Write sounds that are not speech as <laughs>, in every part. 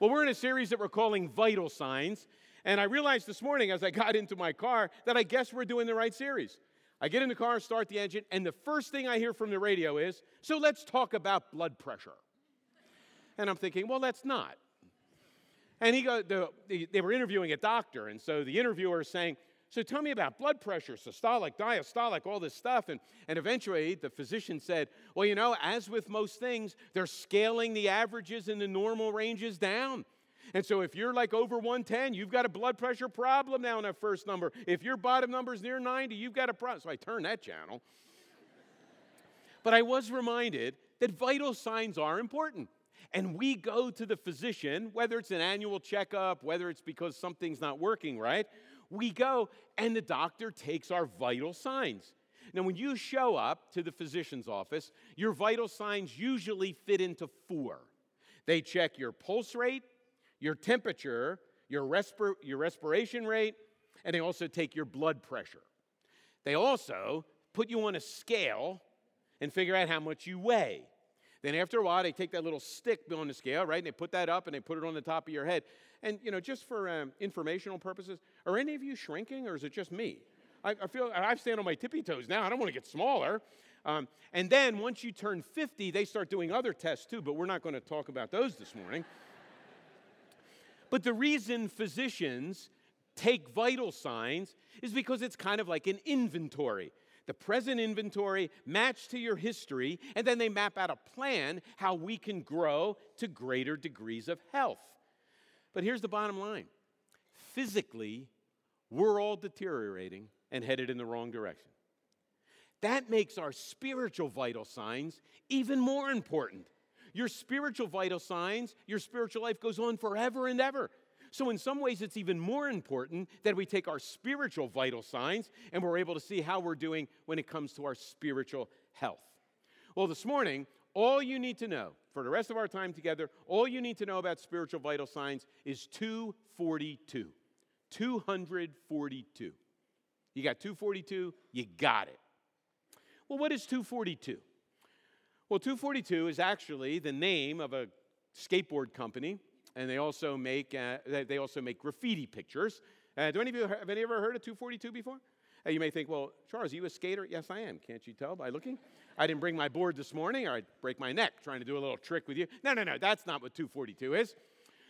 Well, we're in a series that we're calling Vital Signs. And I realized this morning as I got into my car that I guess we're doing the right series. I get in the car, start the engine, and the first thing I hear from the radio is, So let's talk about blood pressure. And I'm thinking, Well, that's not. And he go, the, they were interviewing a doctor, and so the interviewer is saying, So tell me about blood pressure, systolic, diastolic, all this stuff. And, and eventually the physician said, Well, you know, as with most things, they're scaling the averages and the normal ranges down. And so if you're like over 110, you've got a blood pressure problem now in that first number. If your bottom number is near 90, you've got a problem. So I turned that channel. but I was reminded that vital signs are important. And we go to the physician, whether it's an annual checkup, whether it's because something's not working right, we go and the doctor takes our vital signs. Now, when you show up to the physician's office, your vital signs usually fit into four. They check your pulse rate, your temperature, your, your respiration rate, and they also take your blood pressure. They also put you on a scale and figure out how much you weigh. Then after a while, they take that little stick on the scale, right, and they put that up and they put it on the top of your head. And you know, just for um, informational purposes, are any of you shrinking, or is it just me? I, I feel I stand on my tippy toes now. I don't want to get smaller. Um, and then once you turn 50, they start doing other tests too, but we're not going to talk about those this morning. <laughs> But the reason physicians take vital signs is because it's kind of like an inventory. The present inventory matched to your history, and then they map out a plan how we can grow to greater degrees of health. But here's the bottom line physically, we're all deteriorating and headed in the wrong direction. That makes our spiritual vital signs even more important your spiritual vital signs, your spiritual life goes on forever and ever. So, in some ways, it's even more important that we take our spiritual vital signs and we're able to see how we're doing when it comes to our spiritual health. Well, this morning, all you need to know for the rest of our time together, all you need to know about spiritual vital signs is 242. 242. You got 242, you got it. Well, what is 242? Well, 242 is actually the name of a skateboard company, and they also make, uh, they also make graffiti pictures. Uh, do any of you have any ever heard of 242 before? Uh, you may think, well, Charles, are you a skater? Yes, I am. Can't you tell by looking? I didn't bring my board this morning, or I'd break my neck trying to do a little trick with you. No, no, no, that's not what 242 is.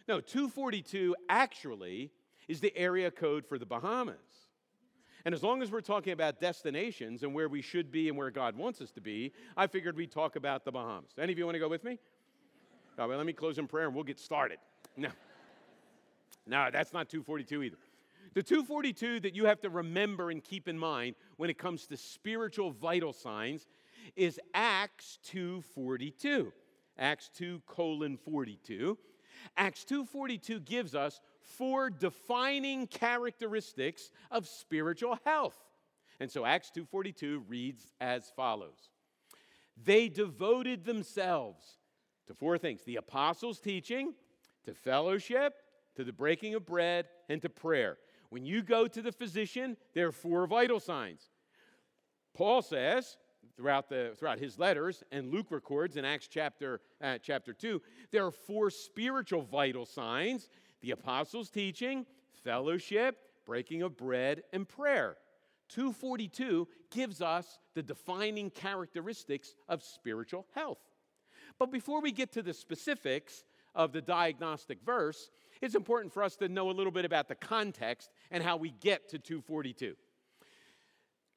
No, 242 actually is the area code for the Bahamas. And as long as we're talking about destinations and where we should be and where God wants us to be, I figured we'd talk about the Bahamas. Any of you want to go with me? All right, let me close in prayer and we'll get started. No. No, that's not 242 either. The 242 that you have to remember and keep in mind when it comes to spiritual vital signs is Acts 242. Acts 2 colon 42. Acts 242 gives us four defining characteristics of spiritual health. And so Acts 2:42 reads as follows. They devoted themselves to four things: the apostles' teaching, to fellowship, to the breaking of bread, and to prayer. When you go to the physician, there are four vital signs. Paul says, throughout, the, throughout his letters, and Luke records in Acts chapter, uh, chapter 2, there are four spiritual vital signs the apostles' teaching, fellowship, breaking of bread, and prayer. 242 gives us the defining characteristics of spiritual health. But before we get to the specifics of the diagnostic verse, it's important for us to know a little bit about the context and how we get to 242.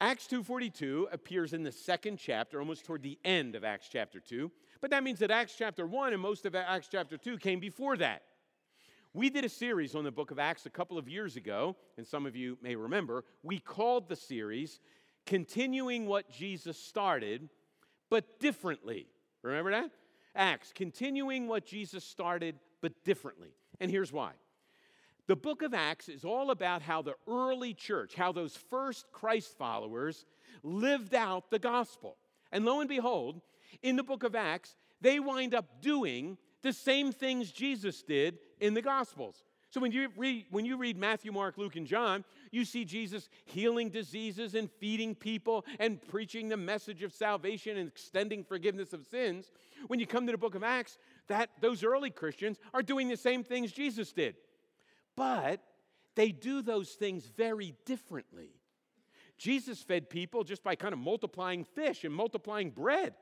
Acts 2:42 appears in the second chapter, almost toward the end of Acts chapter 2. But that means that Acts chapter 1 and most of Acts chapter 2 came before that. We did a series on the book of Acts a couple of years ago, and some of you may remember. We called the series Continuing What Jesus Started, but Differently. Remember that? Acts, continuing what Jesus started, but differently. And here's why. The book of Acts is all about how the early church, how those first Christ followers lived out the gospel. And lo and behold, in the book of Acts, they wind up doing the same things Jesus did in the gospels. So when you read when you read Matthew, Mark, Luke and John, you see Jesus healing diseases and feeding people and preaching the message of salvation and extending forgiveness of sins. When you come to the book of Acts, that those early Christians are doing the same things Jesus did. But they do those things very differently. Jesus fed people just by kind of multiplying fish and multiplying bread.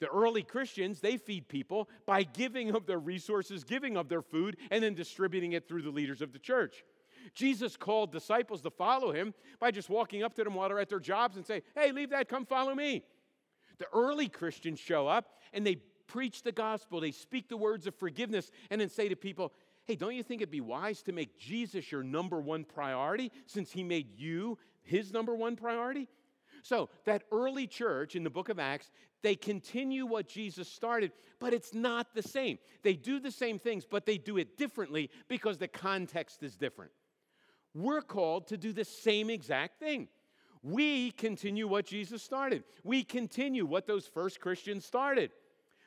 The early Christians, they feed people by giving of their resources, giving of their food, and then distributing it through the leaders of the church. Jesus called disciples to follow him by just walking up to them while they're at their jobs and say, Hey, leave that, come follow me. The early Christians show up and they preach the gospel, they speak the words of forgiveness, and then say to people, Hey, don't you think it'd be wise to make Jesus your number one priority since he made you his number one priority? So, that early church in the book of Acts, they continue what Jesus started, but it's not the same. They do the same things, but they do it differently because the context is different. We're called to do the same exact thing. We continue what Jesus started, we continue what those first Christians started.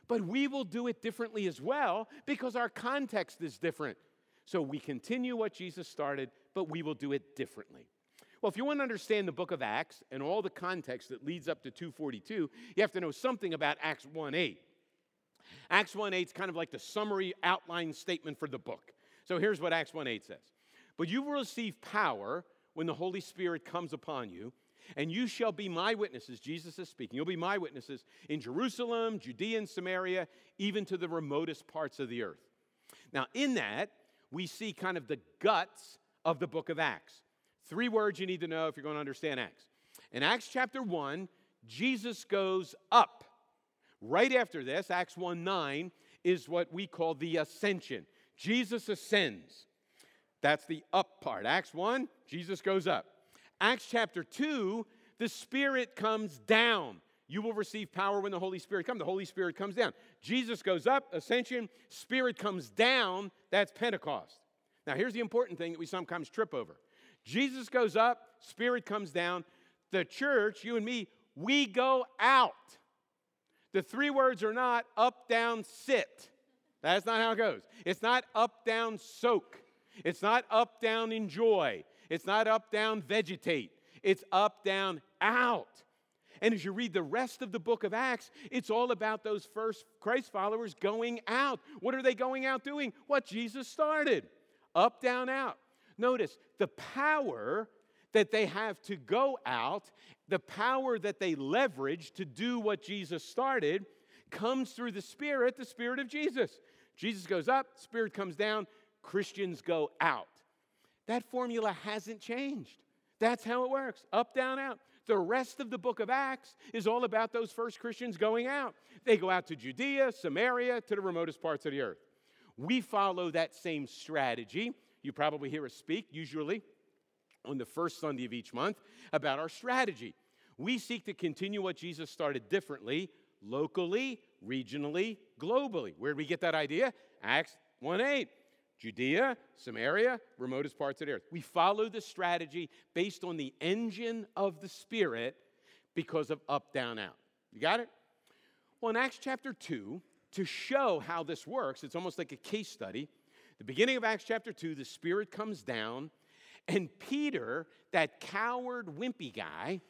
But we will do it differently as well because our context is different. So we continue what Jesus started, but we will do it differently. Well, if you want to understand the book of Acts and all the context that leads up to 242, you have to know something about Acts 1 8. Acts 1 8 is kind of like the summary outline statement for the book. So here's what Acts 1 8 says But you will receive power when the Holy Spirit comes upon you, and you shall be my witnesses. Jesus is speaking. You'll be my witnesses in Jerusalem, Judea, and Samaria, even to the remotest parts of the earth. Now, in that, we see kind of the guts of the book of Acts. Three words you need to know if you're going to understand Acts. In Acts chapter 1, Jesus goes up. Right after this, Acts 1 9, is what we call the ascension. Jesus ascends. That's the up part. Acts 1, Jesus goes up. Acts chapter 2, the Spirit comes down. You will receive power when the Holy Spirit comes. The Holy Spirit comes down. Jesus goes up, ascension, Spirit comes down. That's Pentecost. Now, here's the important thing that we sometimes trip over Jesus goes up, Spirit comes down. The church, you and me, we go out. The three words are not up, down, sit. That's not how it goes. It's not up, down, soak. It's not up, down, enjoy. It's not up, down, vegetate. It's up, down, out. And as you read the rest of the book of Acts, it's all about those first Christ followers going out. What are they going out doing? What Jesus started up, down, out. Notice the power that they have to go out, the power that they leverage to do what Jesus started, comes through the Spirit, the Spirit of Jesus. Jesus goes up, Spirit comes down, Christians go out. That formula hasn't changed. That's how it works up, down, out. The rest of the book of Acts is all about those first Christians going out. They go out to Judea, Samaria, to the remotest parts of the earth. We follow that same strategy. You probably hear us speak, usually on the first Sunday of each month, about our strategy. We seek to continue what Jesus started differently, locally, regionally, globally. Where did we get that idea? Acts 1 8. Judea, Samaria, remotest parts of the earth. We follow the strategy based on the engine of the Spirit because of up, down, out. You got it? Well, in Acts chapter 2, to show how this works, it's almost like a case study. The beginning of Acts chapter 2, the Spirit comes down, and Peter, that coward, wimpy guy,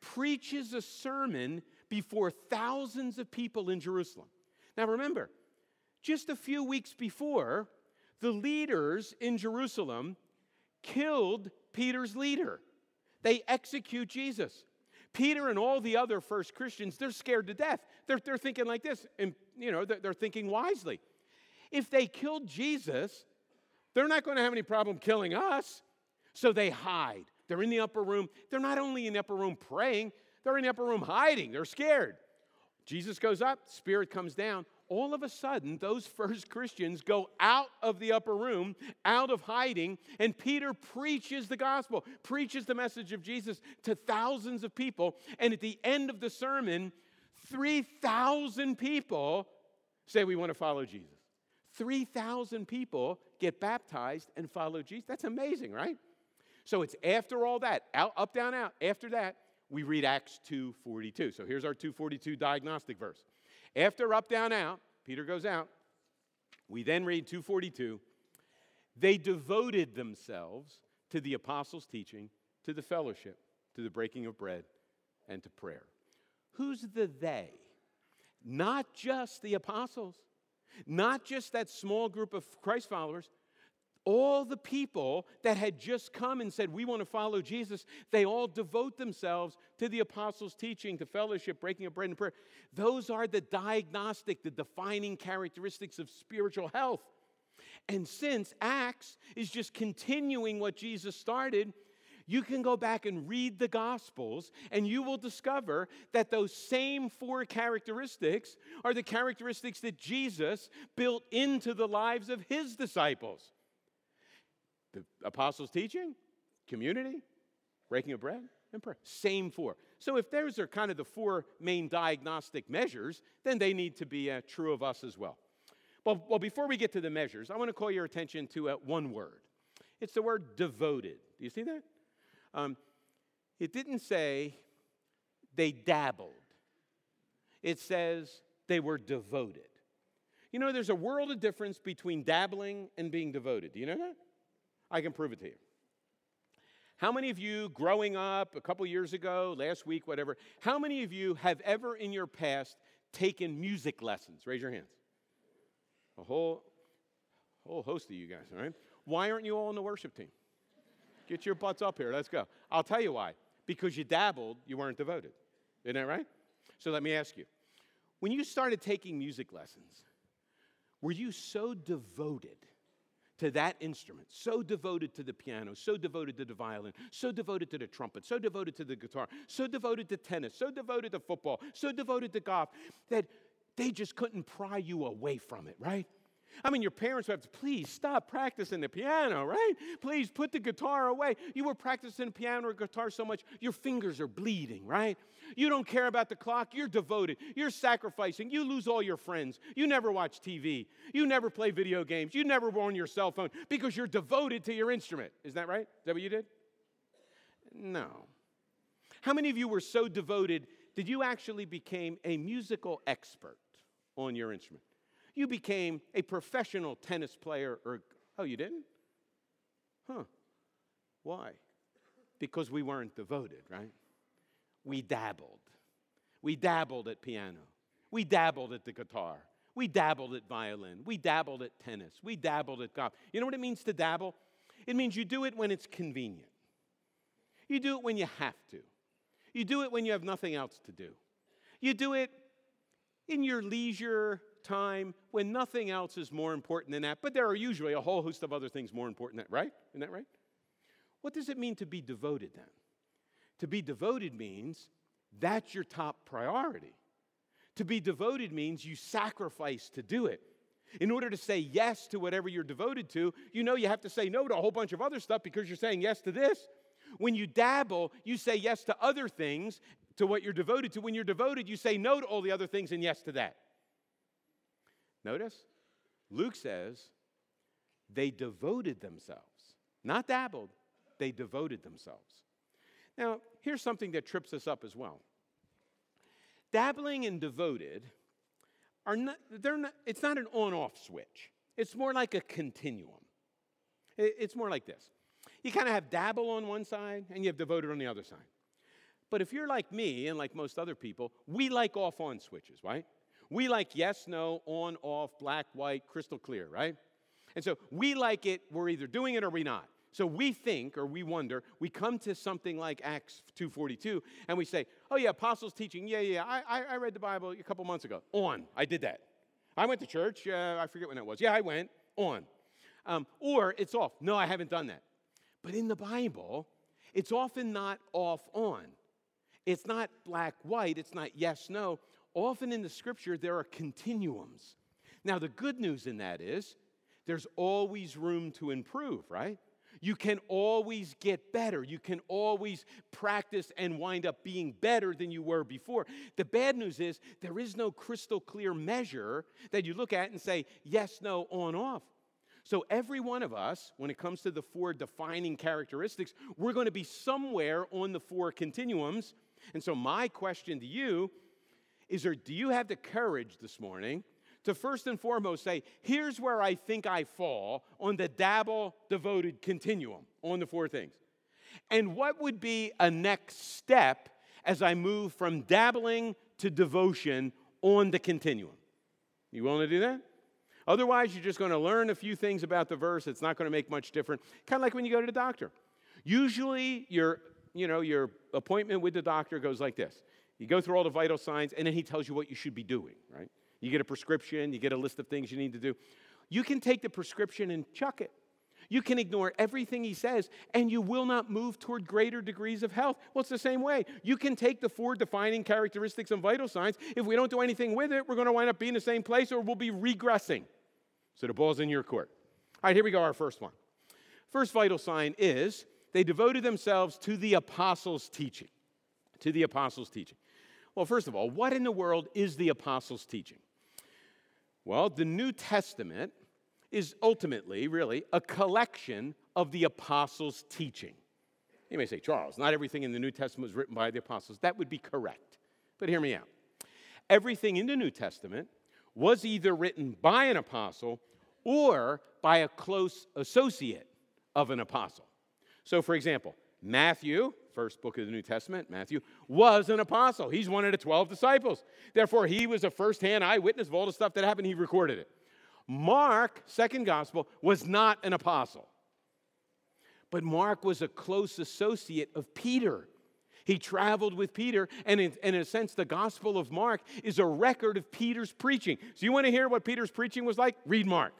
preaches a sermon before thousands of people in Jerusalem. Now remember, just a few weeks before, the leaders in Jerusalem killed Peter's leader. They execute Jesus. Peter and all the other first Christians, they're scared to death. They're, they're thinking like this, and you know, they're, they're thinking wisely. If they killed Jesus, they're not going to have any problem killing us. So they hide. They're in the upper room. They're not only in the upper room praying, they're in the upper room hiding. They're scared. Jesus goes up, Spirit comes down all of a sudden, those first Christians go out of the upper room, out of hiding, and Peter preaches the gospel, preaches the message of Jesus to thousands of people. And at the end of the sermon, 3,000 people say, We want to follow Jesus. 3,000 people get baptized and follow Jesus. That's amazing, right? So it's after all that, out, up, down, out. After that, we read Acts 2:42. So here's our 242 diagnostic verse. After up, down, out, Peter goes out. We then read 242. They devoted themselves to the apostles' teaching, to the fellowship, to the breaking of bread, and to prayer. Who's the they? Not just the apostles, Not just that small group of Christ followers, all the people that had just come and said, We want to follow Jesus, they all devote themselves to the apostles' teaching, to fellowship, breaking of bread, and prayer. Those are the diagnostic, the defining characteristics of spiritual health. And since Acts is just continuing what Jesus started, you can go back and read the Gospels, and you will discover that those same four characteristics are the characteristics that Jesus built into the lives of his disciples the apostles' teaching, community, breaking of bread, and prayer. Same four. So if those are kind of the four main diagnostic measures, then they need to be uh, true of us as well. Well, well, before we get to the measures, I want to call your attention to uh, one word. It's the word devoted. Do you see that? Um, it didn't say they dabbled, it says they were devoted. You know, there's a world of difference between dabbling and being devoted. Do you know that? I can prove it to you. How many of you, growing up a couple years ago, last week, whatever, how many of you have ever in your past taken music lessons? Raise your hands. A whole, whole host of you guys, all right? Why aren't you all on the worship team? Get your butts up here. Let's go. I'll tell you why. Because you dabbled, you weren't devoted. Isn't that right? So let me ask you when you started taking music lessons, were you so devoted to that instrument, so devoted to the piano, so devoted to the violin, so devoted to the trumpet, so devoted to the guitar, so devoted to tennis, so devoted to football, so devoted to golf, that they just couldn't pry you away from it, right? I mean, your parents would have to, please stop practicing the piano, right? Please put the guitar away. You were practicing piano or guitar so much, your fingers are bleeding, right? You don't care about the clock. You're devoted. You're sacrificing. You lose all your friends. You never watch TV. You never play video games. You never on your cell phone because you're devoted to your instrument. Is that right? Is that what you did? No. How many of you were so devoted that you actually became a musical expert on your instrument? You became a professional tennis player or oh, you didn't? Huh. Why? Because we weren't devoted, right? we dabbled. We dabbled at piano. We dabbled at the guitar. We dabbled at violin. We dabbled at tennis. We dabbled at golf. You know what it means to dabble? It means you do it when it's convenient. You do it when you have to. You do it when you have nothing else to do. You do it in your leisure time when nothing else is more important than that. But there are usually a whole host of other things more important than that, right? Isn't that right? What does it mean to be devoted then? To be devoted means that's your top priority. To be devoted means you sacrifice to do it. In order to say yes to whatever you're devoted to, you know you have to say no to a whole bunch of other stuff because you're saying yes to this. When you dabble, you say yes to other things, to what you're devoted to. When you're devoted, you say no to all the other things and yes to that. Notice, Luke says they devoted themselves, not dabbled, they devoted themselves. Now, here's something that trips us up as well. Dabbling and devoted are not, they're not, it's not an on off switch. It's more like a continuum. It's more like this. You kind of have dabble on one side and you have devoted on the other side. But if you're like me and like most other people, we like off on switches, right? We like yes, no, on, off, black, white, crystal clear, right? And so we like it, we're either doing it or we're not. So we think or we wonder, we come to something like Acts 2.42 and we say, oh yeah, apostles teaching, yeah, yeah, I, I read the Bible a couple months ago. On, I did that. I went to church, uh, I forget when it was. Yeah, I went, on. Um, or it's off. No, I haven't done that. But in the Bible, it's often not off on. It's not black white, it's not yes no. Often in the scripture, there are continuums. Now, the good news in that is there's always room to improve, right? You can always get better. You can always practice and wind up being better than you were before. The bad news is there is no crystal clear measure that you look at and say, yes, no, on, off. So, every one of us, when it comes to the four defining characteristics, we're going to be somewhere on the four continuums. And so, my question to you is there, do you have the courage this morning to first and foremost say, here's where I think I fall on the dabble devoted continuum on the four things. And what would be a next step as I move from dabbling to devotion on the continuum? You willing to do that? Otherwise, you're just going to learn a few things about the verse. It's not going to make much difference. Kind of like when you go to the doctor. Usually, your, you know, your appointment with the doctor goes like this. You go through all the vital signs, and then he tells you what you should be doing, right? You get a prescription, you get a list of things you need to do. You can take the prescription and chuck it. You can ignore everything he says, and you will not move toward greater degrees of health. Well, it's the same way. You can take the four defining characteristics and vital signs. If we don't do anything with it, we're going to wind up being the same place or we'll be regressing. So the ball's in your court. All right, here we go, our first one. First vital sign is they devoted themselves to the apostles' teaching. To the apostles' teaching. Well, first of all, what in the world is the apostles' teaching? Well, the New Testament is ultimately, really, a collection of the apostles' teaching. You may say, Charles, not everything in the New Testament was written by the apostles. That would be correct. But hear me out. Everything in the New Testament was either written by an apostle or by a close associate of an apostle. So, for example, Matthew, first book of the New Testament, Matthew, was an apostle. He's one of the 12 disciples. Therefore, he was a firsthand eyewitness of all the stuff that happened. He recorded it. Mark, second gospel, was not an apostle. But Mark was a close associate of Peter. He traveled with Peter, and in, in, a sense, the Gospel of Mark is a record of Peter's preaching. So, you want to hear what Peter's preaching was like? Read Mark.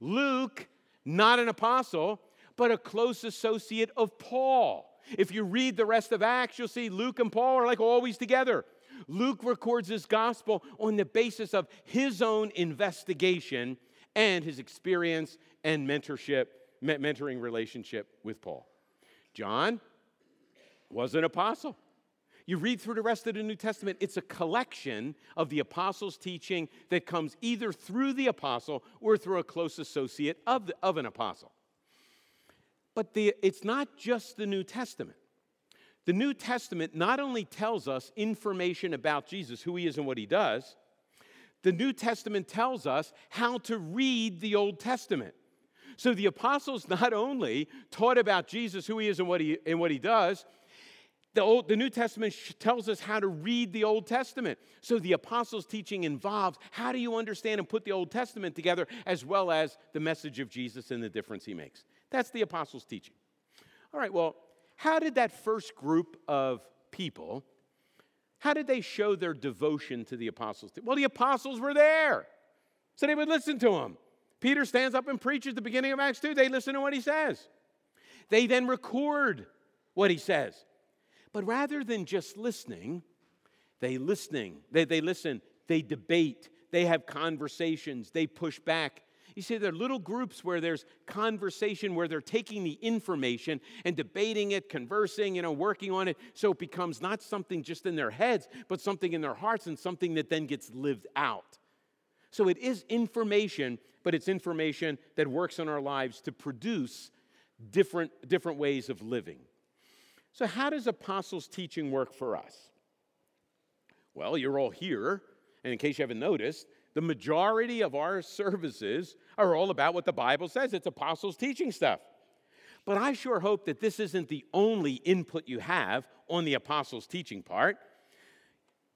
Luke, not an apostle, but a close associate of Paul. If you read the rest of Acts, you'll see Luke and Paul are like always together. Luke records his gospel on the basis of his own investigation and his experience and mentorship, mentoring relationship with Paul. John was an apostle. You read through the rest of the New Testament, it's a collection of the apostles' teaching that comes either through the apostle or through a close associate of, the, of an apostle. But the, it's not just the New Testament. The New Testament not only tells us information about Jesus, who he is and what he does, the New Testament tells us how to read the Old Testament. So the apostles not only taught about Jesus, who he is and what he, and what he does, the, Old, the New Testament tells us how to read the Old Testament. So the apostles' teaching involves how do you understand and put the Old Testament together, as well as the message of Jesus and the difference he makes. That's the apostles' teaching. All right, well, how did that first group of people, how did they show their devotion to the apostles? Well, the apostles were there, so they would listen to him. Peter stands up and preaches the beginning of Acts 2. They listen to what he says. They then record what he says. But rather than just listening, they listening, they, they listen, they debate, they have conversations, they push back. You see, there are little groups where there's conversation, where they're taking the information and debating it, conversing, you know, working on it, so it becomes not something just in their heads, but something in their hearts and something that then gets lived out. So it is information, but it's information that works in our lives to produce different, different ways of living. So, how does apostles' teaching work for us? Well, you're all here, and in case you haven't noticed, the majority of our services are all about what the Bible says. It's apostles' teaching stuff. But I sure hope that this isn't the only input you have on the apostles' teaching part.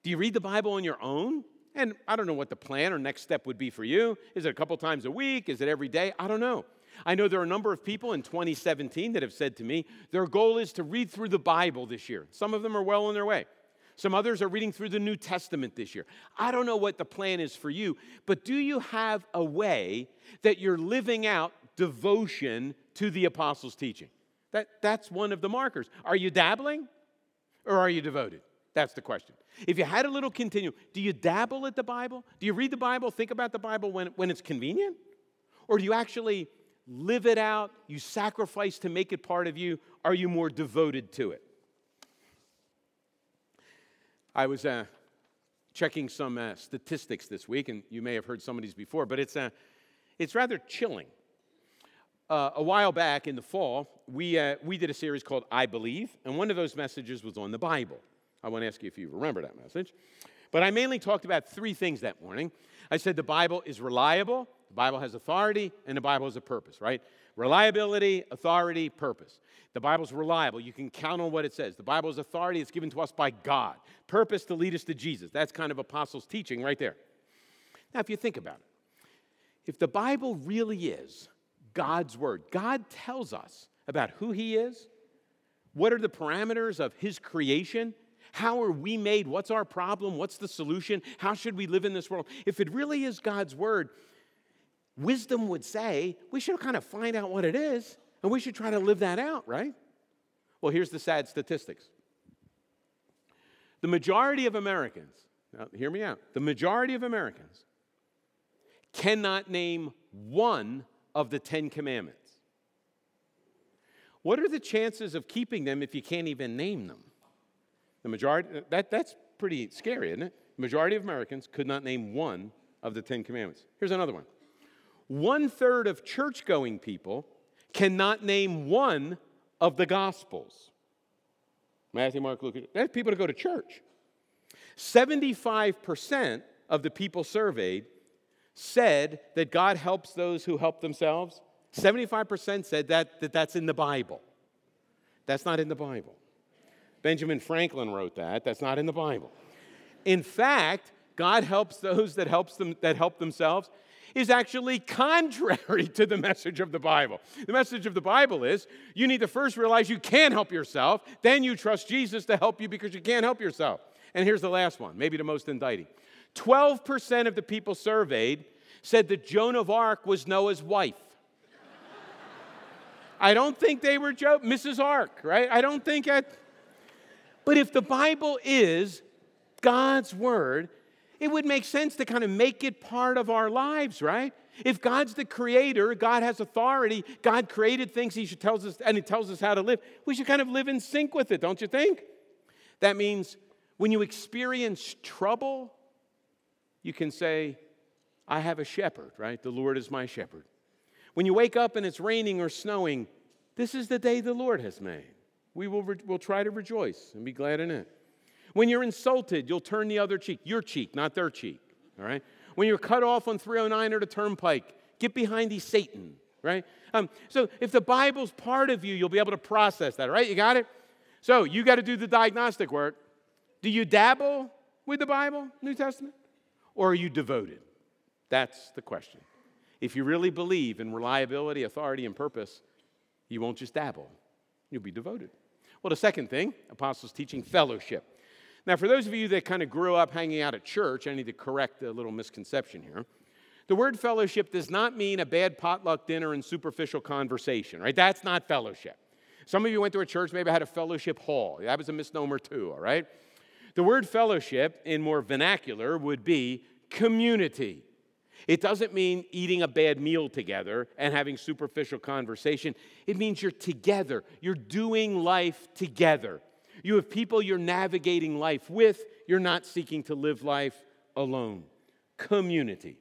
Do you read the Bible on your own? And I don't know what the plan or next step would be for you. Is it a couple times a week? Is it every day? I don't know. I know there are a number of people in 2017 that have said to me their goal is to read through the Bible this year. Some of them are well on their way. Some others are reading through the New Testament this year. I don't know what the plan is for you, but do you have a way that you're living out devotion to the apostles' teaching? That, that's one of the markers. Are you dabbling or are you devoted? That's the question. If you had a little continuum, do you dabble at the Bible? Do you read the Bible, think about the Bible when, when it's convenient? Or do you actually live it out, you sacrifice to make it part of you, are you more devoted to it? I was uh, checking some uh, statistics this week, and you may have heard some of these before, but it's, uh, it's rather chilling. Uh, a while back in the fall, we, uh, we did a series called I Believe, and one of those messages was on the Bible. I want to ask you if you remember that message. But I mainly talked about three things that morning. I said the Bible is reliable, the Bible has authority, and the Bible has a purpose, right? Reliability, authority, purpose. The Bible's reliable. You can count on what it says. The Bible's authority is given to us by God. Purpose to lead us to Jesus. That's kind of apostles' teaching right there. Now, if you think about it, if the Bible really is God's Word, God tells us about who He is, what are the parameters of His creation, how are we made, what's our problem, what's the solution, how should we live in this world. If it really is God's Word, wisdom would say we should kind of find out what it is and we should try to live that out, right? Well, here's the sad statistics the majority of Americans, now hear me out, the majority of Americans cannot name one of the Ten Commandments. What are the chances of keeping them if you can't even name them? The majority, that, that's pretty scary, isn't it? The majority of Americans could not name one of the Ten Commandments. Here's another one one third of church going people cannot name one of the Gospels. Matthew, Mark, Luke. That's people to go to church. 75% of the people surveyed said that God helps those who help themselves. 75% said that, that that's in the Bible. That's not in the Bible. Benjamin Franklin wrote that. That's not in the Bible. In fact, God helps those that helps them that help themselves is actually contrary <laughs> to the message of the Bible. The message of the Bible is you need to first realize you can't help yourself, then you trust Jesus to help you because you can't help yourself. And here's the last one, maybe the most indicting 12% of the people surveyed said that Joan of Arc was Noah's wife. <laughs> I don't think they were Joe, Mrs. Ark, right? I don't think that. But if the Bible is God's word, it would make sense to kind of make it part of our lives, right? If God's the creator, God has authority, God created things he should tells us and he tells us how to live, we should kind of live in sync with it, don't you think? That means when you experience trouble, you can say, I have a shepherd, right? The Lord is my shepherd. When you wake up and it's raining or snowing, this is the day the Lord has made. We will re- we'll try to rejoice and be glad in it. When you're insulted, you'll turn the other cheek, your cheek, not their cheek, all right? When you're cut off on 309 or the turnpike, get behind the Satan, right? Um, so if the Bible's part of you, you'll be able to process that, right? You got it? So you got to do the diagnostic work. Do you dabble with the Bible, New Testament? Or are you devoted? That's the question. If you really believe in reliability, authority, and purpose, you won't just dabble, you'll be devoted. Well, the second thing, apostles teaching fellowship. Now, for those of you that kind of grew up hanging out at church, I need to correct a little misconception here. The word fellowship does not mean a bad potluck dinner and superficial conversation, right? That's not fellowship. Some of you went to a church, maybe had a fellowship hall. That was a misnomer too, all right? The word fellowship in more vernacular would be community. It doesn't mean eating a bad meal together and having superficial conversation. It means you're together, you're doing life together. You have people you're navigating life with. You're not seeking to live life alone. Community.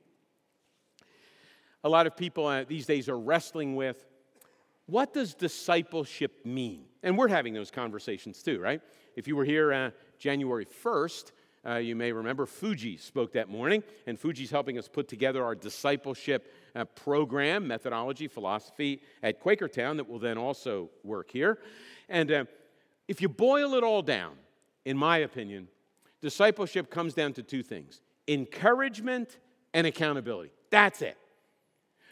A lot of people uh, these days are wrestling with what does discipleship mean? And we're having those conversations too, right? If you were here uh, January 1st, uh, you may remember Fuji spoke that morning, and Fuji's helping us put together our discipleship uh, program, methodology, philosophy at Quakertown that will then also work here. And uh, if you boil it all down, in my opinion, discipleship comes down to two things encouragement and accountability. That's it.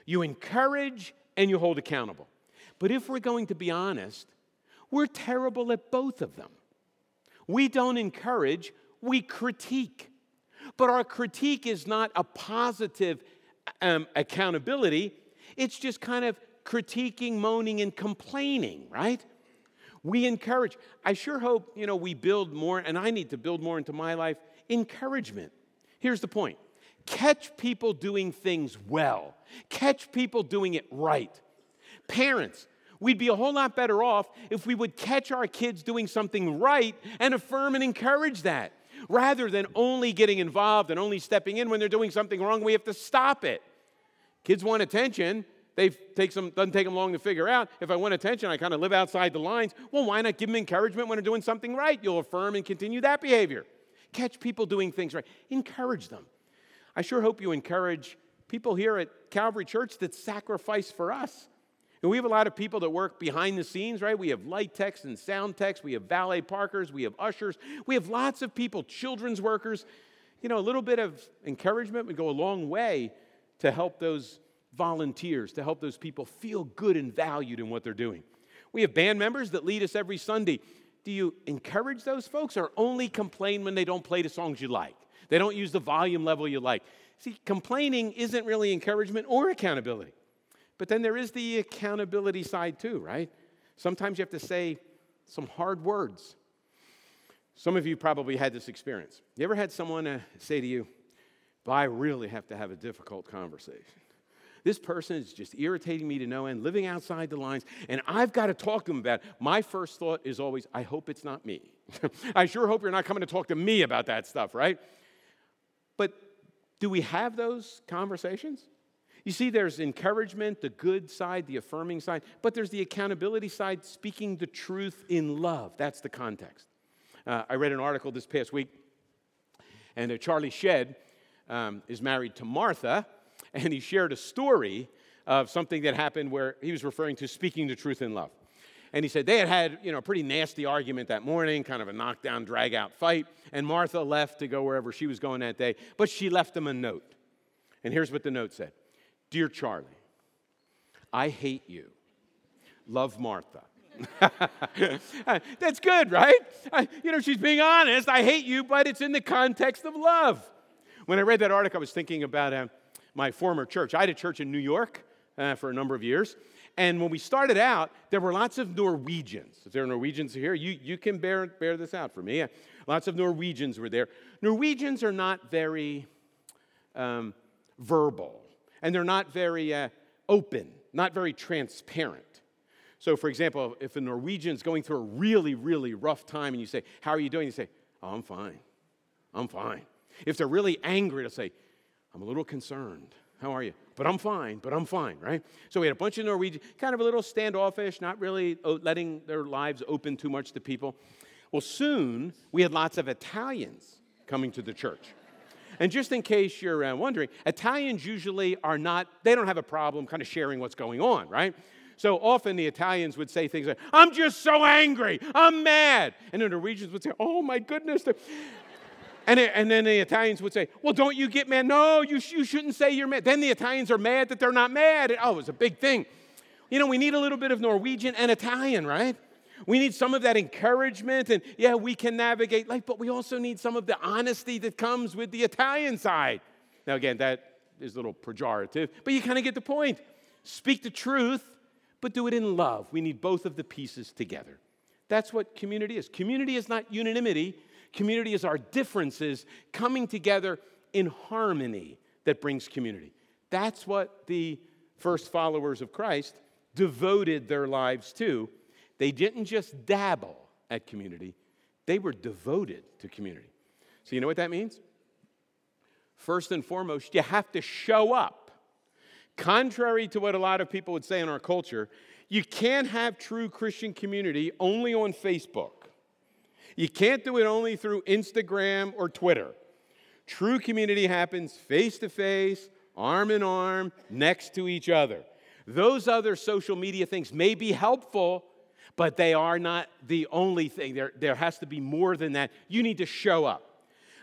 You encourage and you hold accountable. But if we're going to be honest, we're terrible at both of them. We don't encourage, we critique. But our critique is not a positive um, accountability, it's just kind of critiquing, moaning, and complaining, right? We encourage. I sure hope, you know, we build more, and I need to build more into my life encouragement. Here's the point catch people doing things well, catch people doing it right. Parents, we'd be a whole lot better off if we would catch our kids doing something right and affirm and encourage that. Rather than only getting involved and only stepping in when they're doing something wrong, we have to stop it. Kids want attention, they take some, doesn't take them long to figure out. If I want attention, I kind of live outside the lines. Well, why not give them encouragement when they're doing something right? You'll affirm and continue that behavior. Catch people doing things right. Encourage them. I sure hope you encourage people here at Calvary Church that sacrifice for us. And we have a lot of people that work behind the scenes, right? We have light techs and sound techs. We have valet parkers. We have ushers. We have lots of people, children's workers. You know, a little bit of encouragement would go a long way to help those volunteers to help those people feel good and valued in what they're doing. We have band members that lead us every Sunday. Do you encourage those folks or only complain when they don't play the songs you like? They don't use the volume level you like. See, complaining isn't really encouragement or accountability. But then there is the accountability side too, right? Sometimes you have to say some hard words. Some of you probably had this experience. You ever had someone uh, say to you, but I really have to have a difficult conversation? This person is just irritating me to no end, living outside the lines, and I've got to talk to them about it. My first thought is always, I hope it's not me. <laughs> I sure hope you're not coming to talk to me about that stuff, right? But do we have those conversations? You see, there's encouragement, the good side, the affirming side, but there's the accountability side, speaking the truth in love. That's the context. Uh, I read an article this past week, and uh, Charlie Shedd um, is married to Martha, and he shared a story of something that happened where he was referring to speaking the truth in love. And he said they had had, you know, a pretty nasty argument that morning, kind of a knockdown, drag out fight. And Martha left to go wherever she was going that day, but she left him a note. And here's what the note said Dear Charlie, I hate you. Love Martha. <laughs> That's good, right? I, you know, she's being honest. I hate you, but it's in the context of love. When I read that article, I was thinking about uh, my former church. I had a church in New York uh, for a number of years. And when we started out, there were lots of Norwegians. If there are Norwegians here, you, you can bear, bear this out for me. Uh, lots of Norwegians were there. Norwegians are not very um, verbal, and they're not very uh, open, not very transparent. So, for example, if a Norwegian's going through a really, really rough time and you say, How are you doing? You say, Oh, I'm fine. I'm fine. If they're really angry, they'll say, I'm a little concerned. How are you? But I'm fine, but I'm fine, right? So we had a bunch of Norwegians, kind of a little standoffish, not really letting their lives open too much to people. Well, soon we had lots of Italians coming to the church. And just in case you're uh, wondering, Italians usually are not, they don't have a problem kind of sharing what's going on, right? So often the Italians would say things like, I'm just so angry, I'm mad. And the Norwegians would say, Oh my goodness. And, it, and then the Italians would say, Well, don't you get mad? No, you, sh- you shouldn't say you're mad. Then the Italians are mad that they're not mad. And, oh, it's a big thing. You know, we need a little bit of Norwegian and Italian, right? We need some of that encouragement, and yeah, we can navigate life, but we also need some of the honesty that comes with the Italian side. Now, again, that is a little pejorative, but you kind of get the point. Speak the truth, but do it in love. We need both of the pieces together. That's what community is. Community is not unanimity, community is our differences coming together in harmony that brings community. That's what the first followers of Christ devoted their lives to. They didn't just dabble at community, they were devoted to community. So, you know what that means? First and foremost, you have to show up. Contrary to what a lot of people would say in our culture, you can't have true Christian community only on Facebook. You can't do it only through Instagram or Twitter. True community happens face to face, arm in arm, next to each other. Those other social media things may be helpful, but they are not the only thing. There, there has to be more than that. You need to show up.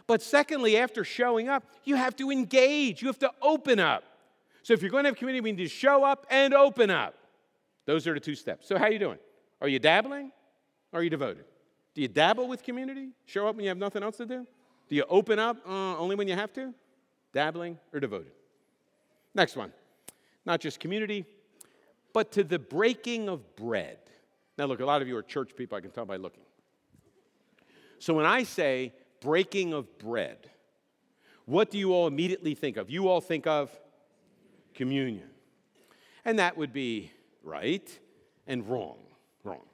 But secondly, after showing up, you have to engage, you have to open up. So if you're going to have community, we need to show up and open up. Those are the two steps. So how are you doing? Are you dabbling? Are you devoted? Do you dabble with community? Show up when you have nothing else to do? Do you open up uh, only when you have to? Dabbling or devoted? Next one. Not just community, but to the breaking of bread. Now, look, a lot of you are church people, I can tell by looking. So when I say breaking of bread, what do you all immediately think of? You all think of communion. And that would be right and wrong. Wrong.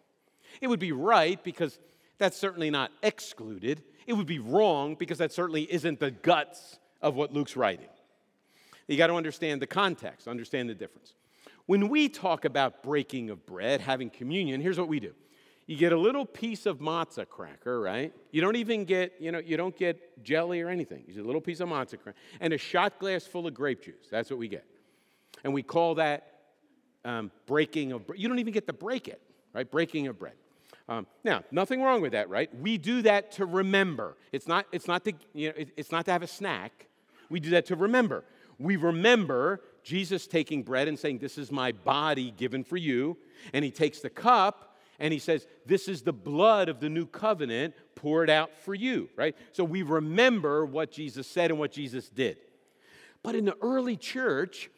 It would be right because that's certainly not excluded. It would be wrong because that certainly isn't the guts of what Luke's writing. You got to understand the context, understand the difference. When we talk about breaking of bread, having communion, here's what we do. You get a little piece of matzah cracker, right? You don't even get, you know, you don't get jelly or anything. You get a little piece of matzah cracker and a shot glass full of grape juice. That's what we get. And we call that um, breaking of bread. You don't even get to break it, right? Breaking of bread. Um, now, nothing wrong with that, right? We do that to remember. It's not, it's, not to, you know, it's not to have a snack. We do that to remember. We remember Jesus taking bread and saying, This is my body given for you. And he takes the cup and he says, This is the blood of the new covenant poured out for you, right? So we remember what Jesus said and what Jesus did. But in the early church,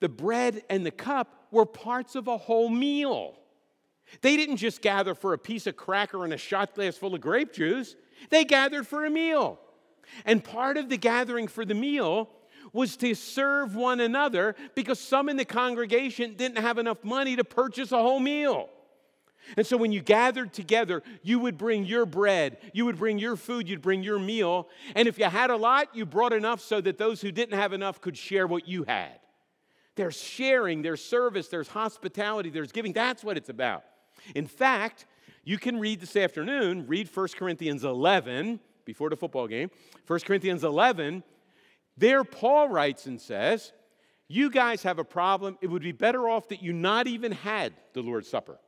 the bread and the cup were parts of a whole meal. They didn't just gather for a piece of cracker and a shot glass full of grape juice, they gathered for a meal. And part of the gathering for the meal was to serve one another because some in the congregation didn't have enough money to purchase a whole meal. And so when you gathered together, you would bring your bread, you would bring your food, you'd bring your meal. And if you had a lot, you brought enough so that those who didn't have enough could share what you had. There's sharing, there's service, there's hospitality, there's giving. That's what it's about. In fact, you can read this afternoon, read 1 Corinthians 11 before the football game. 1 Corinthians 11, there Paul writes and says, You guys have a problem. It would be better off that you not even had the Lord's Supper.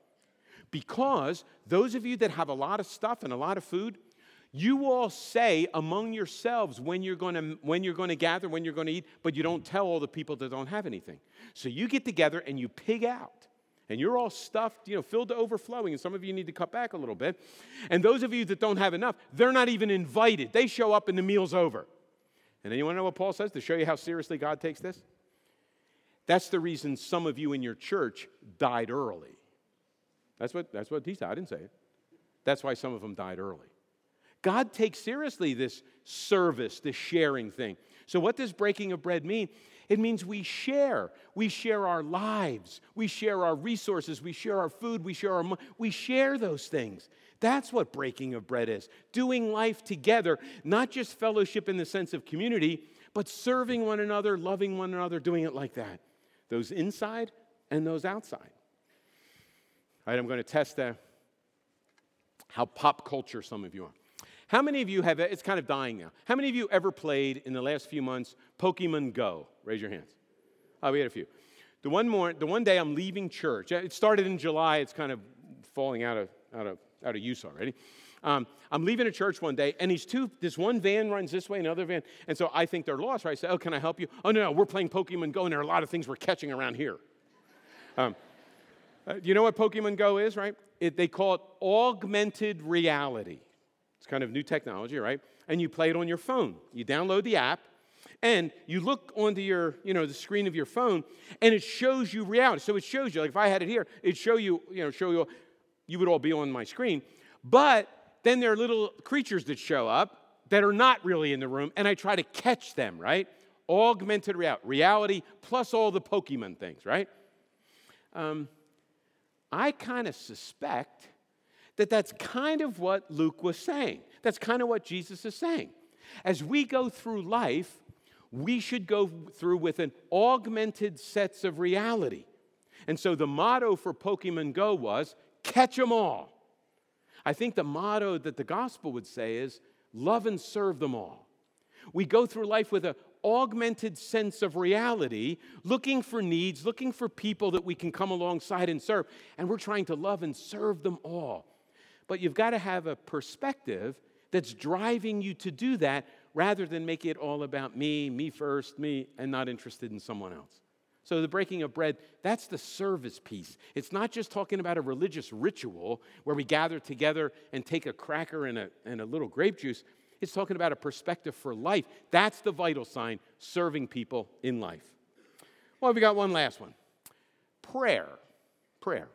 Because those of you that have a lot of stuff and a lot of food, you all say among yourselves when you're going to when you're going to gather when you're going to eat but you don't tell all the people that don't have anything so you get together and you pig out and you're all stuffed you know filled to overflowing and some of you need to cut back a little bit and those of you that don't have enough they're not even invited they show up and the meal's over and anyone know what paul says to show you how seriously god takes this that's the reason some of you in your church died early that's what, that's what he said. I didn't say it. That's why some of them died early. God takes seriously this service, this sharing thing. So, what does breaking of bread mean? It means we share. We share our lives. We share our resources. We share our food. We share our money. We share those things. That's what breaking of bread is. Doing life together, not just fellowship in the sense of community, but serving one another, loving one another, doing it like that. Those inside and those outside. All right, I'm going to test uh, how pop culture some of you are. How many of you have, it's kind of dying now. How many of you ever played in the last few months Pokemon Go? Raise your hands. Oh, we had a few. The one, more, the one day I'm leaving church, it started in July, it's kind of falling out of, out of, out of use already. Um, I'm leaving a church one day, and these two, this one van runs this way, another van, and so I think they're lost. Right? I say, "Oh, can I help you?" Oh no, no, we're playing Pokemon Go, and there are a lot of things we're catching around here. Um, uh, you know what Pokemon Go is, right? It, they call it augmented reality. It's kind of new technology, right? And you play it on your phone. You download the app, and you look onto your, you know, the screen of your phone, and it shows you reality. So it shows you, like if I had it here, it'd show you, you know, show you, you would all be on my screen. But then there are little creatures that show up that are not really in the room, and I try to catch them, right? Augmented reality, reality plus all the Pokemon things, right? Um, I kind of suspect that that's kind of what Luke was saying. That's kind of what Jesus is saying. As we go through life, we should go through with an augmented sets of reality. And so the motto for Pokemon Go was catch them all. I think the motto that the gospel would say is love and serve them all. We go through life with an augmented sense of reality, looking for needs, looking for people that we can come alongside and serve. And we're trying to love and serve them all. But you've got to have a perspective that's driving you to do that rather than make it all about me, me first, me, and not interested in someone else. So, the breaking of bread, that's the service piece. It's not just talking about a religious ritual where we gather together and take a cracker and a, and a little grape juice. It's talking about a perspective for life. That's the vital sign, serving people in life. Well, we got one last one prayer. Prayer.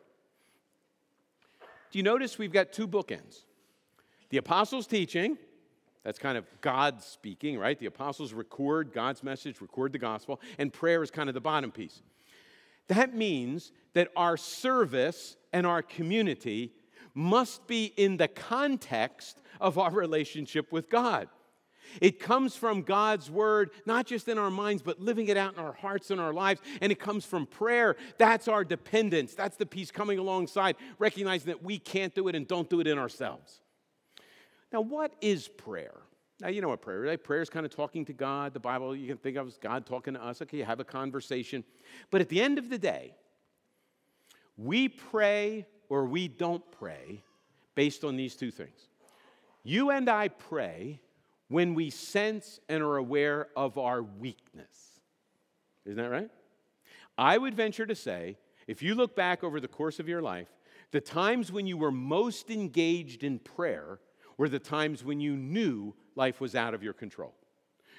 Do you notice we've got two bookends? The apostles' teaching, that's kind of God speaking, right? The apostles record God's message, record the gospel, and prayer is kind of the bottom piece. That means that our service and our community must be in the context of our relationship with God. It comes from God's word, not just in our minds, but living it out in our hearts and our lives. And it comes from prayer. That's our dependence. That's the piece coming alongside, recognizing that we can't do it and don't do it in ourselves. Now, what is prayer? Now, you know what prayer is. Right? Prayer is kind of talking to God. The Bible, you can think of as God talking to us. Okay, you have a conversation. But at the end of the day, we pray or we don't pray based on these two things. You and I pray when we sense and are aware of our weakness. Isn't that right? I would venture to say, if you look back over the course of your life, the times when you were most engaged in prayer were the times when you knew life was out of your control.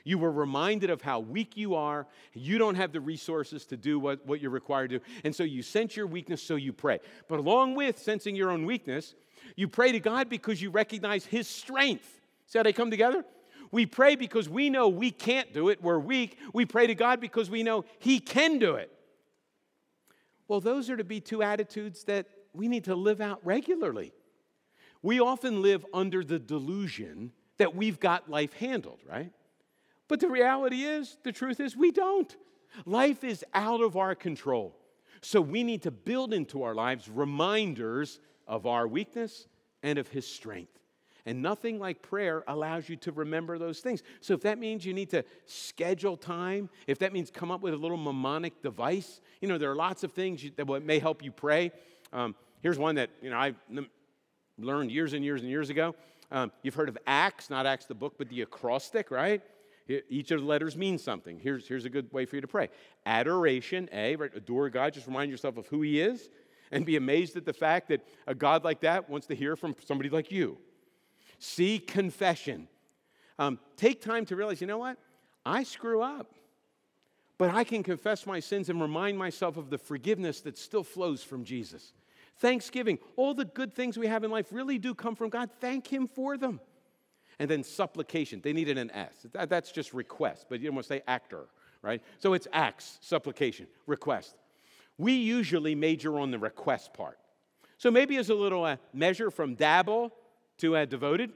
You were reminded of how weak you are. You don't have the resources to do what, what you're required to do. And so you sense your weakness, so you pray. But along with sensing your own weakness, you pray to God because you recognize His strength. See how they come together? We pray because we know we can't do it, we're weak. We pray to God because we know He can do it. Well, those are to be two attitudes that we need to live out regularly. We often live under the delusion that we've got life handled, right? But the reality is, the truth is, we don't. Life is out of our control. So we need to build into our lives reminders of our weakness and of His strength. And nothing like prayer allows you to remember those things. So if that means you need to schedule time, if that means come up with a little mnemonic device, you know, there are lots of things that may help you pray. Um, here's one that, you know, I learned years and years and years ago. Um, you've heard of ACTS, not ACTS the book, but the acrostic, right? Each of the letters means something. Here's, here's a good way for you to pray adoration, A, right? Adore God, just remind yourself of who He is, and be amazed at the fact that a God like that wants to hear from somebody like you. C, confession. Um, take time to realize, you know what? I screw up. But I can confess my sins and remind myself of the forgiveness that still flows from Jesus. Thanksgiving, all the good things we have in life really do come from God. Thank Him for them. And then supplication, they needed an S. That's just request, but you don't want to say actor, right? So it's acts, supplication, request. We usually major on the request part. So maybe as a little uh, measure from dabble to uh, devoted.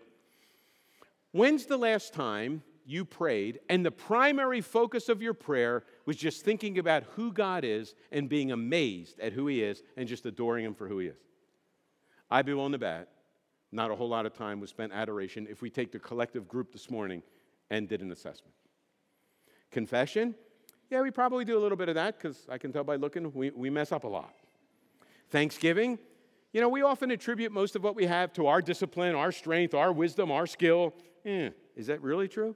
When's the last time you prayed and the primary focus of your prayer was just thinking about who God is and being amazed at who He is and just adoring Him for who He is? I'd be willing to bet not a whole lot of time was spent adoration if we take the collective group this morning and did an assessment. Confession, yeah, we probably do a little bit of that because I can tell by looking, we, we mess up a lot. Thanksgiving, you know, we often attribute most of what we have to our discipline, our strength, our wisdom, our skill. Eh, is that really true?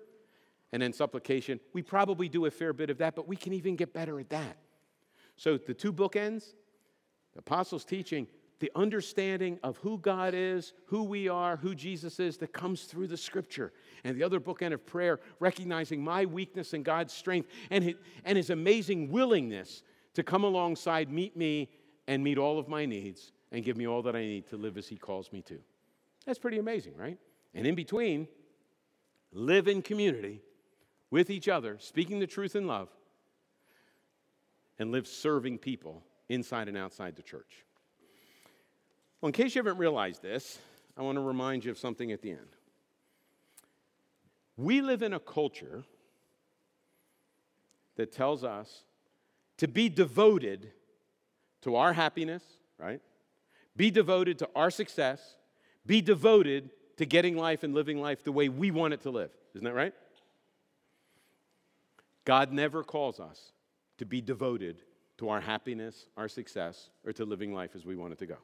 And then supplication, we probably do a fair bit of that, but we can even get better at that. So the two bookends, the apostles' teaching, the understanding of who God is, who we are, who Jesus is that comes through the scripture. And the other bookend of prayer, recognizing my weakness and God's strength and his, and his amazing willingness to come alongside, meet me, and meet all of my needs and give me all that I need to live as he calls me to. That's pretty amazing, right? And in between, live in community with each other, speaking the truth in love, and live serving people inside and outside the church. Well, in case you haven't realized this, I want to remind you of something at the end. We live in a culture that tells us to be devoted to our happiness, right? Be devoted to our success. Be devoted to getting life and living life the way we want it to live. Isn't that right? God never calls us to be devoted to our happiness, our success, or to living life as we want it to go.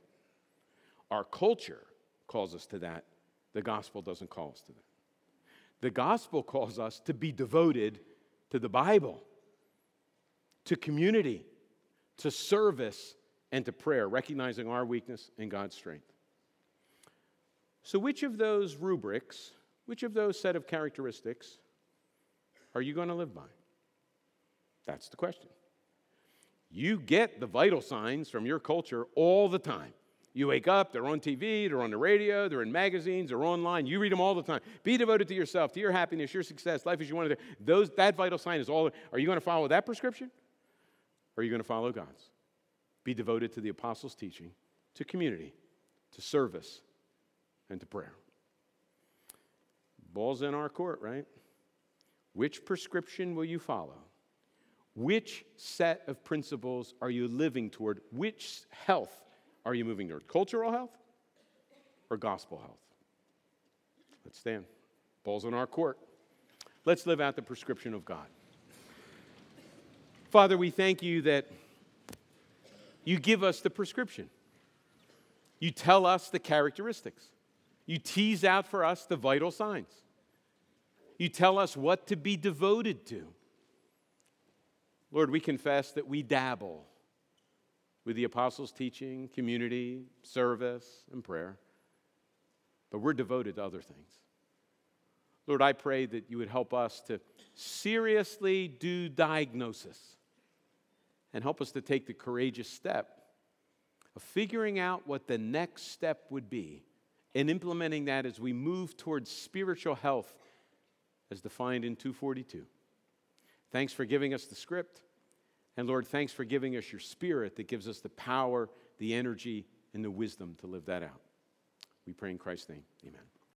Our culture calls us to that. The gospel doesn't call us to that. The gospel calls us to be devoted to the Bible, to community, to service, and to prayer, recognizing our weakness and God's strength. So, which of those rubrics, which of those set of characteristics are you going to live by? That's the question. You get the vital signs from your culture all the time. You wake up, they're on TV, they're on the radio, they're in magazines, they're online. You read them all the time. Be devoted to yourself, to your happiness, your success, life as you want it. Those, that vital sign is all. Are you going to follow that prescription? Or are you going to follow God's? Be devoted to the apostles' teaching, to community, to service, and to prayer. Ball's in our court, right? Which prescription will you follow? Which set of principles are you living toward? Which health are you moving toward cultural health or gospel health? Let's stand. Ball's in our court. Let's live out the prescription of God. Father, we thank you that you give us the prescription. You tell us the characteristics. You tease out for us the vital signs. You tell us what to be devoted to. Lord, we confess that we dabble with the apostles' teaching, community, service, and prayer, but we're devoted to other things. Lord, I pray that you would help us to seriously do diagnosis and help us to take the courageous step of figuring out what the next step would be and implementing that as we move towards spiritual health as defined in 242. Thanks for giving us the script. And Lord, thanks for giving us your spirit that gives us the power, the energy, and the wisdom to live that out. We pray in Christ's name. Amen.